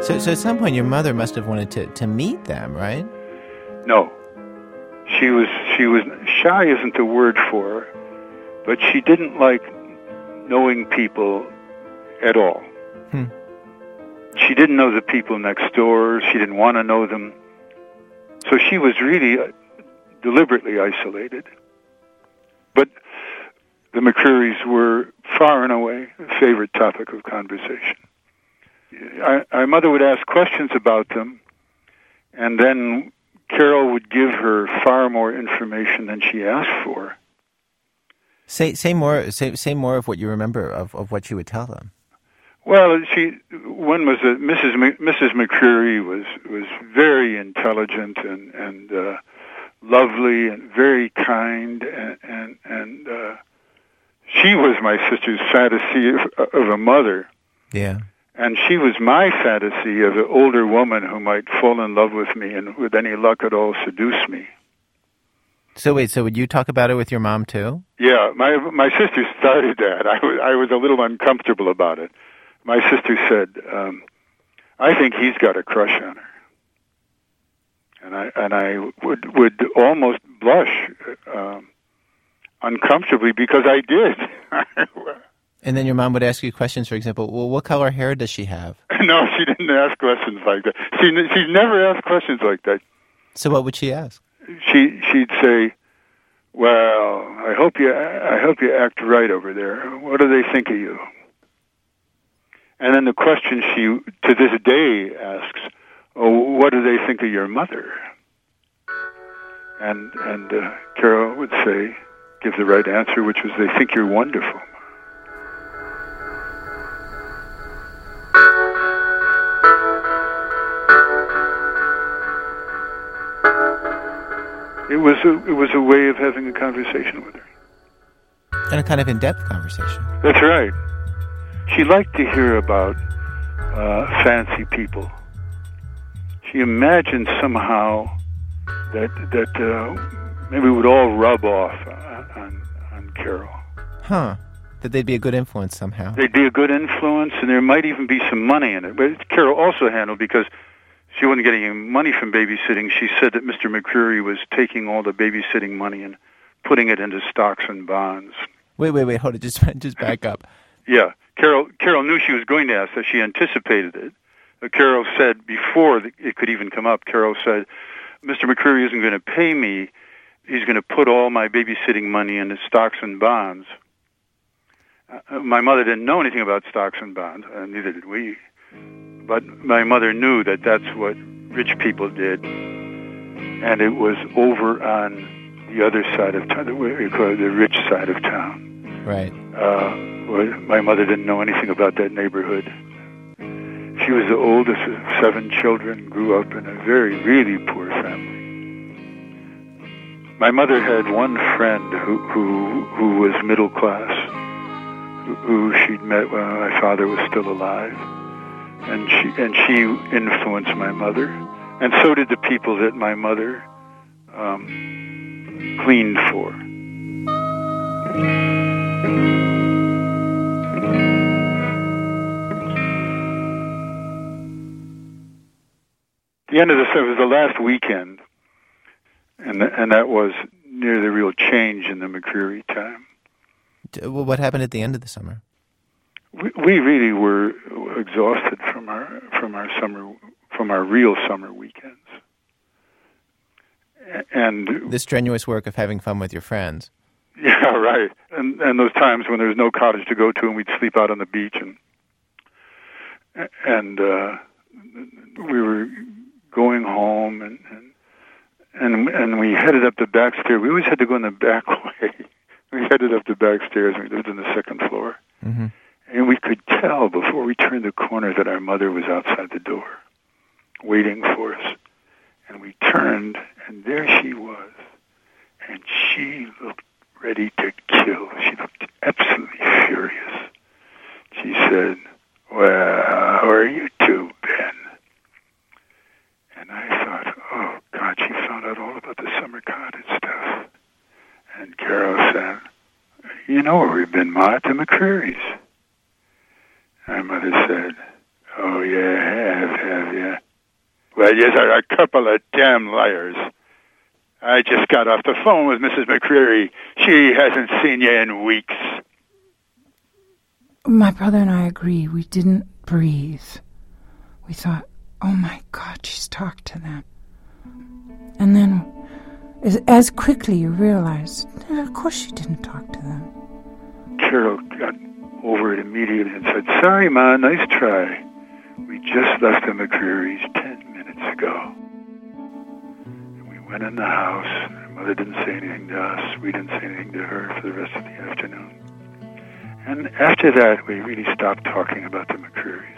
So, so at some point, your mother must have wanted to, to meet them, right? No. She was she was shy isn't the word for her, but she didn't like knowing people at all. Hmm. She didn't know the people next door. She didn't want to know them. So she was really uh, deliberately isolated. But the McCrearys were far and away a favorite topic of conversation. I, our mother would ask questions about them, and then Carol would give her far more information than she asked for. Say say more say say more of what you remember of, of what you would tell them. Well, she one was that Mrs. Mc, Mrs. McCreary was was very intelligent and and uh, lovely and very kind and and, and uh, she was my sister's fantasy of, of a mother. Yeah. And she was my fantasy of an older woman who might fall in love with me and with any luck at all seduce me. So wait, so would you talk about it with your mom too? Yeah, my my sister started that. I was I was a little uncomfortable about it. My sister said, um, "I think he's got a crush on her," and I and I would would almost blush um, uncomfortably because I did. *laughs* And then your mom would ask you questions, for example, well, what color hair does she have? *laughs* no, she didn't ask questions like that. She she never asked questions like that. So what would she ask? She she'd say, "Well, I hope you I hope you act right over there. What do they think of you?" And then the question she to this day asks, "Oh, what do they think of your mother?" And and uh, Carol would say, give the right answer, which was, "They think you're wonderful." It was a it was a way of having a conversation with her. And a kind of in-depth conversation. That's right. She liked to hear about uh, fancy people. She imagined somehow that that uh, maybe it would all rub off on on Carol. Huh. That they'd be a good influence somehow. They'd be a good influence, and there might even be some money in it. But Carol also handled because she wasn't getting any money from babysitting. She said that Mr. McCreary was taking all the babysitting money and putting it into stocks and bonds. Wait, wait, wait. Hold it. Just *laughs* just back up. Yeah, Carol. Carol knew she was going to ask that. She anticipated it. Uh, Carol said before it could even come up. Carol said, "Mr. McCreary isn't going to pay me. He's going to put all my babysitting money into stocks and bonds." Uh, my mother didn't know anything about stocks and bonds, and neither did we. But my mother knew that that's what rich people did, and it was over on the other side of town, we call it the rich side of town. Right. Uh, my mother didn't know anything about that neighborhood. She was the oldest of seven children, grew up in a very, really poor family. My mother had one friend who who, who was middle class, who, who she'd met when my father was still alive, and she and she influenced my mother, and so did the people that my mother um, cleaned for. the end of the it was the last weekend, and and that was near the real change in the McCreary time. What happened at the end of the summer? We, we really were exhausted from our from our summer from our real summer weekends, and The strenuous work of having fun with your friends. *laughs* yeah, right, and and those times when there was no cottage to go to, and we'd sleep out on the beach, and and uh, we were going home, and and and and we headed up the back stairs. We always had to go in the back *laughs* way. we headed up the back stairs. and We lived on the second floor, Mm-hmm. And we could tell before we turned the corner that our mother was outside the door, waiting for us. And we turned, and there she was. And she looked ready to kill. She looked absolutely furious. She said, Well, how are you two, Ben? And I thought, Oh, God, she found out all about the summer cottage stuff. And Carol said, You know where we've been, Ma, at McCreary's. My mother said, Oh, yeah, have, have yeah. Well, yes, are a couple of damn liars. I just got off the phone with Mrs. McCreary. She hasn't seen you in weeks. My brother and I agree. We didn't breathe. We thought, oh my God, she's talked to them. And then, as, as quickly, you realized, "No, of course she didn't talk to them. Carol got over it immediately and said, Sorry, Ma, nice try. We just left the McCreary's ten minutes ago. And we went in the house. My mother didn't say anything to us. We didn't say anything to her for the rest of the afternoon. And after that, we really stopped talking about the McCreary's.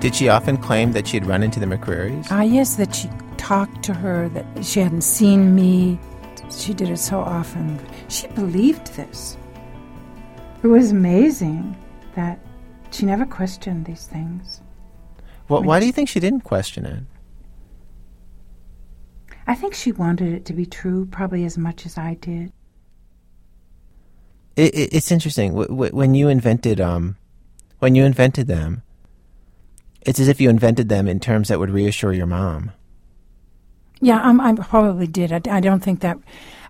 Did she often claim that she'd run into the McCreary's? Ah, yes, that she talked to her, that she hadn't seen me. She did it so often. She believed this. It was amazing that she never questioned these things. Well, why do you think she didn't question it? I think she wanted it to be true probably as much as I did. It, it, it's interesting when you invented um, when you invented them. It's as if you invented them in terms that would reassure your mom. Yeah, um, I probably did. I, I don't think that.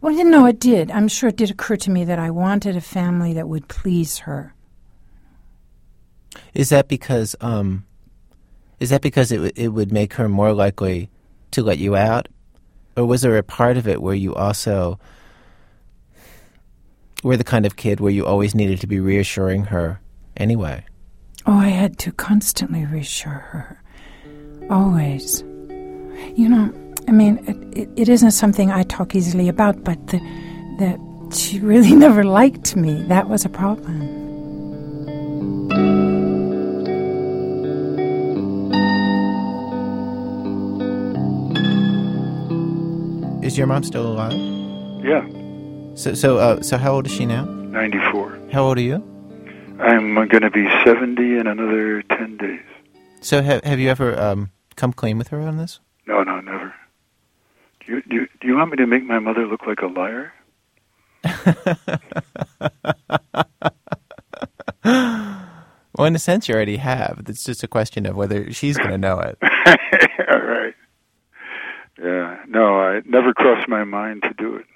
Well, I didn't know it did. I'm sure it did occur to me that I wanted a family that would please her. Is that because um, is that because it w- it would make her more likely to let you out, or was there a part of it where you also were the kind of kid where you always needed to be reassuring her anyway? Oh, I had to constantly reassure her. Always. You know, I mean, it, it, it isn't something I talk easily about, but the, that she really *laughs* never liked me. That was a problem. Is your mom still alive? Yeah, So so uh, so how old is she now? 94. How old are you? I'm going to be 70 in another 10 days. So have have you ever um, come clean with her on this? No, no, never. Do you, do, do you want me to make my mother look like a liar? *laughs* Well, in a sense, you already have. It's just a question of whether she's going to know it. *laughs* All right. Yeah, no, I it never crossed my mind to do it.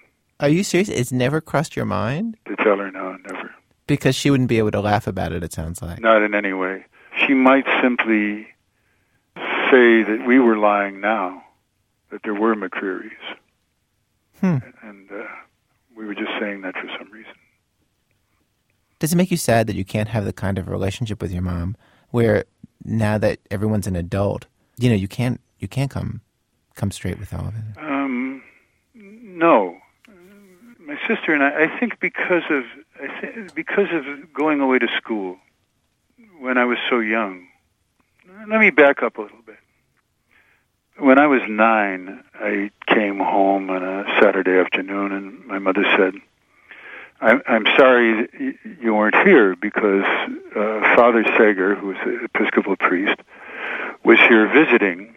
Are you serious? It's never crossed your mind To tell her no, never. because she wouldn't be able to laugh about it. It sounds like. Not in any way. She might simply say that we were lying now, that there were McCreary's, Hmm. and uh, we were just saying that for some reason. Does it make you sad that you can't have the kind of relationship with your mom where now that everyone's an adult, you know, you can't you can't come come straight with all of it? Um, no, my sister and I. I think because of I th- because of going away to school when I was so young. Let me back up a little bit. When I was nine, I came home on a Saturday afternoon, and my mother said, "I'm, I'm sorry you weren't here because uh, Father Sager, who was an Episcopal priest, was here visiting."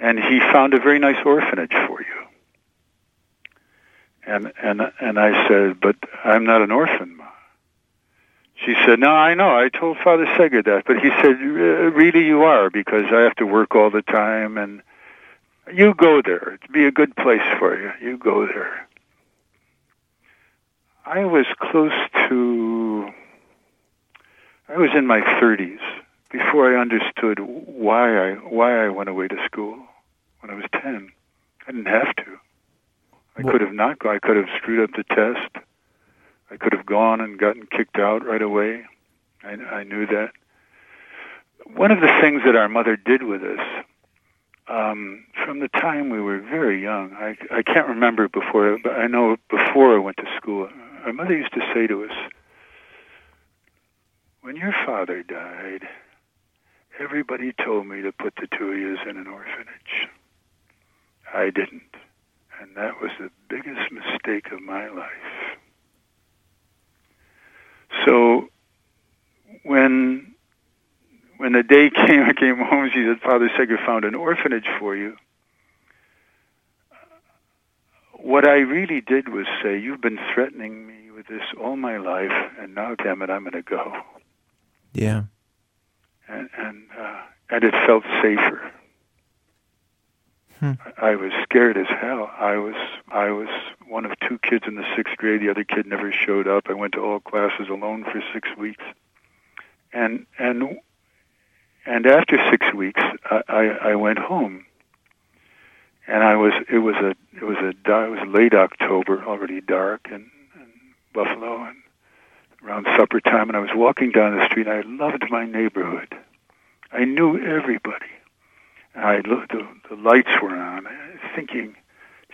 and he found a very nice orphanage for you. And and and I said, but I'm not an orphan, Ma. She said, no, I know. I told Father Seger that, but he said, "Uh, really, you are because I have to work all the time, and you go there. It'd be a good place for you. You go there. I was close to. I was in my 30s before I understood why I why I went away to school when I was 10. I didn't have to. I could have not gone. I could have screwed up the test. I could have gone and gotten kicked out right away. I, I knew that. One of the things that our mother did with us um, from the time we were very young, I, I can't remember before, but I know before I went to school, our mother used to say to us, when your father died, everybody told me to put the two of yous in an orphanage. I didn't. And that was the biggest mistake of my life. So when when the day *laughs* came, I came home. She said, "Father Seger found an orphanage for you." What I really did was say, "You've been threatening me with this all my life, and now, damn it, I'm going to go." Yeah. And and uh, and it felt safer. Hmm. I was scared as hell. I was I was one of two kids in the sixth grade. The other kid never showed up. I went to all classes alone for six weeks, and and and after six weeks, I, I, I went home. And I was it was a it was a it was late October, already dark in, in Buffalo, and around supper time. And I was walking down the street. I loved my neighborhood. I knew everybody. I looked, the, the lights were on. I was thinking,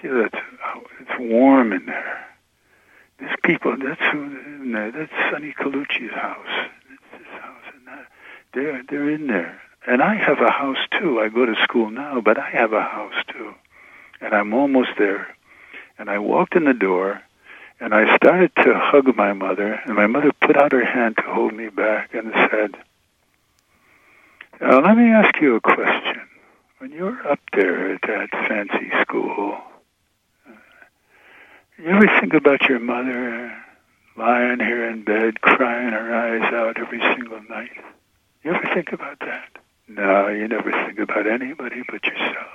gee, that's, oh, it's warm in there. There's people, that's who, in there. that's Sonny Colucci's house. That's his house. And that, they're, they're in there. And I have a house too. I go to school now, but I have a house too. And I'm almost there. And I walked in the door, and I started to hug my mother, and my mother put out her hand to hold me back and said, now, let me ask you a question when you're up there at that fancy school, uh, you ever think about your mother lying here in bed crying her eyes out every single night? You ever think about that? No, you never think about anybody but yourself.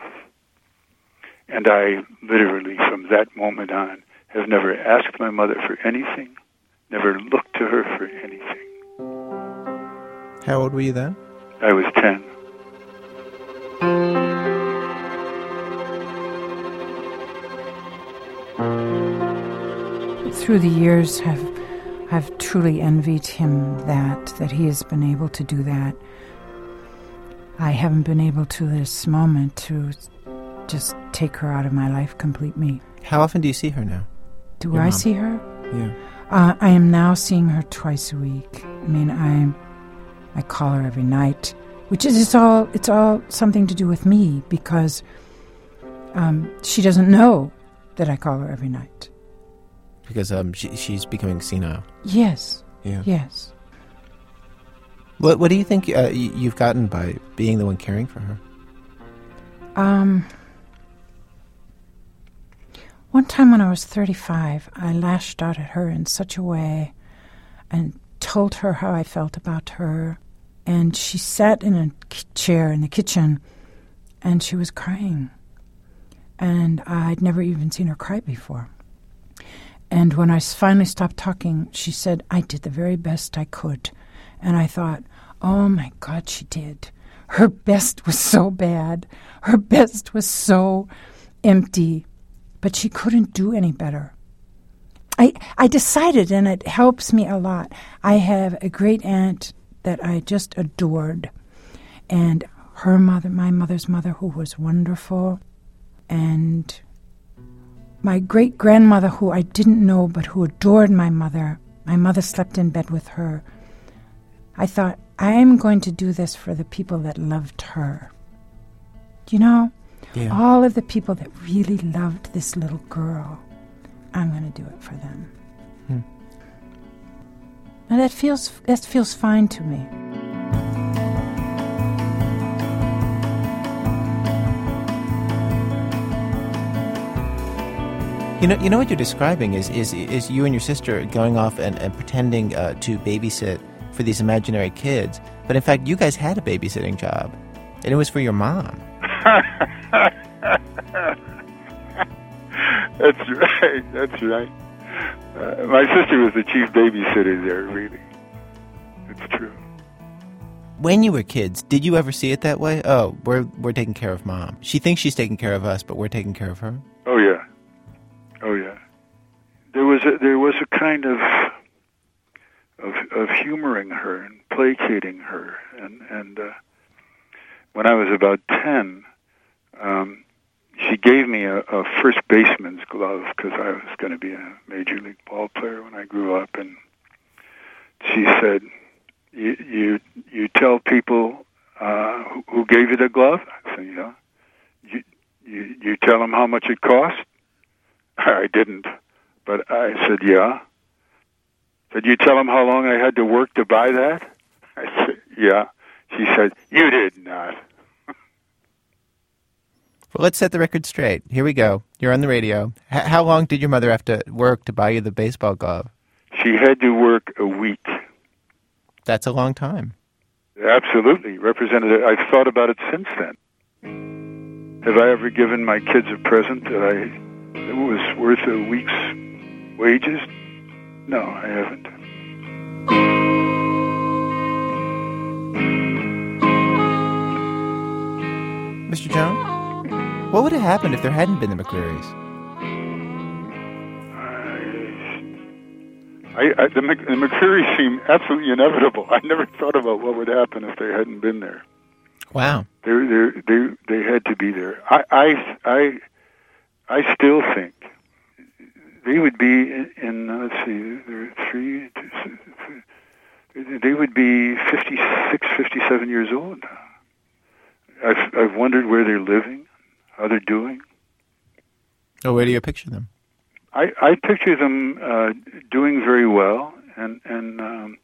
And I literally, from that moment on, have never asked my mother for anything, never looked to her for anything. How old were you then? I was 10. Through the years, have I've truly envied him that that he has been able to do that. I haven't been able to this moment to just take her out of my life completely. How often do you see her now? Do Your I mom. see her? Yeah. Uh, I am now seeing her twice a week. I mean, I I call her every night, which is it's all it's all something to do with me because um, she doesn't know that I call her every night. Because um, she, she's becoming senile. Yes. Yeah. Yes. What What do you think uh, you've gotten by being the one caring for her? Um, one time when I was 35, I lashed out at her in such a way and told her how I felt about her. And she sat in a k- chair in the kitchen and she was crying. And I'd never even seen her cry before. And when I finally stopped talking, she said, I did the very best I could. And I thought, oh my God, she did. Her best was so bad. Her best was so empty. But she couldn't do any better. I, I decided, and it helps me a lot. I have a great aunt that I just adored. And her mother, my mother's mother, who was wonderful. And my great grandmother, who I didn't know but who adored my mother. My mother slept in bed with her. I thought, I'm going to do this for the people that loved her. You know, Yeah. all of the people that really loved this little girl, I'm going to do it for them. Hmm. And that feels that feels fine to me. You know, you know what you're describing is is, is you and your sister going off and, and pretending uh, to babysit for these imaginary kids, but in fact, you guys had a babysitting job, and it was for your mom. *laughs* That's right. That's right. Uh, my sister was the chief babysitter there. Really, it's true. When you were kids, did you ever see it that way? Oh, we're we're taking care of mom. She thinks she's taking care of us, but we're taking care of her. Oh yeah, oh yeah. There was a, there was a kind of of of humoring her and placating her, and and uh, when I was about ten, um, she gave me a, a first baseman's glove because I was going to be a major league ball player when I grew up, and she said, "You you you tell people uh, who, who gave you the glove." I said, "Yeah." You you you tell them how much it cost? I didn't, but I said, "Yeah." Did you tell him how long I had to work to buy that? I said, "Yeah." She said, You did not. Well, let's set the record straight. Here we go. You're on the radio. H- how long did your mother have to work to buy you the baseball glove? She had to work a week. That's a long time. Absolutely. Representative, I've thought about it since then. Have I ever given my kids a present that I that was worth a week's wages? No, I haven't. Mr. Jones, what would have happened if there hadn't been the McCrearys? I, I, the, Mc, the McCreary seem absolutely inevitable. *laughs* I never thought about what would happen if they hadn't been there. Wow. They they they they had to be there. I I I, I still think they would be in. in let's see, there are three. Two, three, they would be 56, 57 years old. I've I've wondered where they're living, how they're doing. Oh, where do you picture them? I, I picture them uh, doing very well and and um,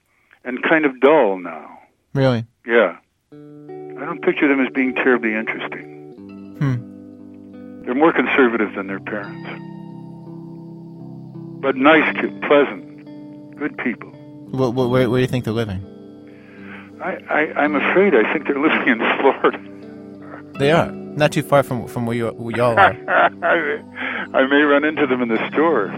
and kind of dull now. Really? Yeah, I don't picture them as being terribly interesting. Hmm. They're more conservative than their parents, but nice, kid, pleasant, good people. Wh- wh- where, where do you think they're living? I, I I'm afraid I think they're living in Florida. They are not too far from from where you where y'all are. I, *laughs* I may run into them in the store.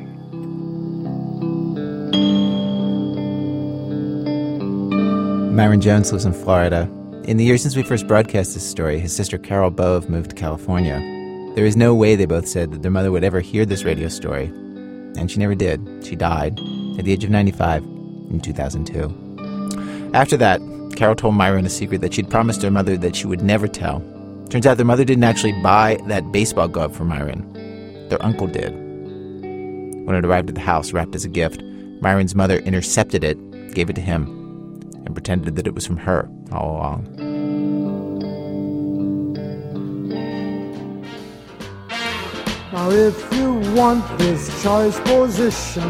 Myron Jones lives in Florida. In the years since we first broadcast this story, his sister Carol Bove moved to California. There is no way, they both said, that their mother would ever hear this radio story. And she never did. She died at the age of 95 in 2002. After that, Carol told Myron a secret that she'd promised her mother that she would never tell. Turns out their mother didn't actually buy that baseball glove for Myron. Their uncle did. When it arrived at the house wrapped as a gift, Myron's mother intercepted it, gave it to him, and pretended that it was from her all along. Now, if you want this choice position,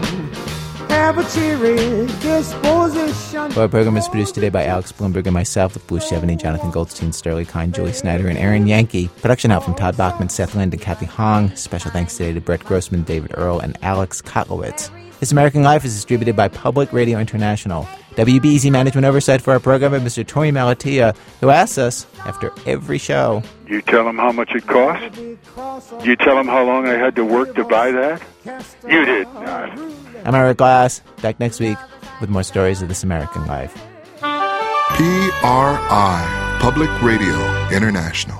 have a cheery disposition. Our program is produced today by Alex Blumberg and myself with Bruce Chevany, Jonathan Goldstein, Starlee Kine, Julie Snyder, and Aaron Yankee. Production help from Todd Bachman, Seth Lind, and Kathy Hong. Special thanks today to Brett Grossman, David Earl, and Alex Kotlowitz. This American Life is distributed by Public Radio International. WBEZ management oversight for our program by Mr. Torey Malatia, who asks us after every show. You tell them how much it cost? You tell them how long I had to work to buy that? You did not. I'm Ira Glass, back next week with more stories of This American Life. PRI, Public Radio International.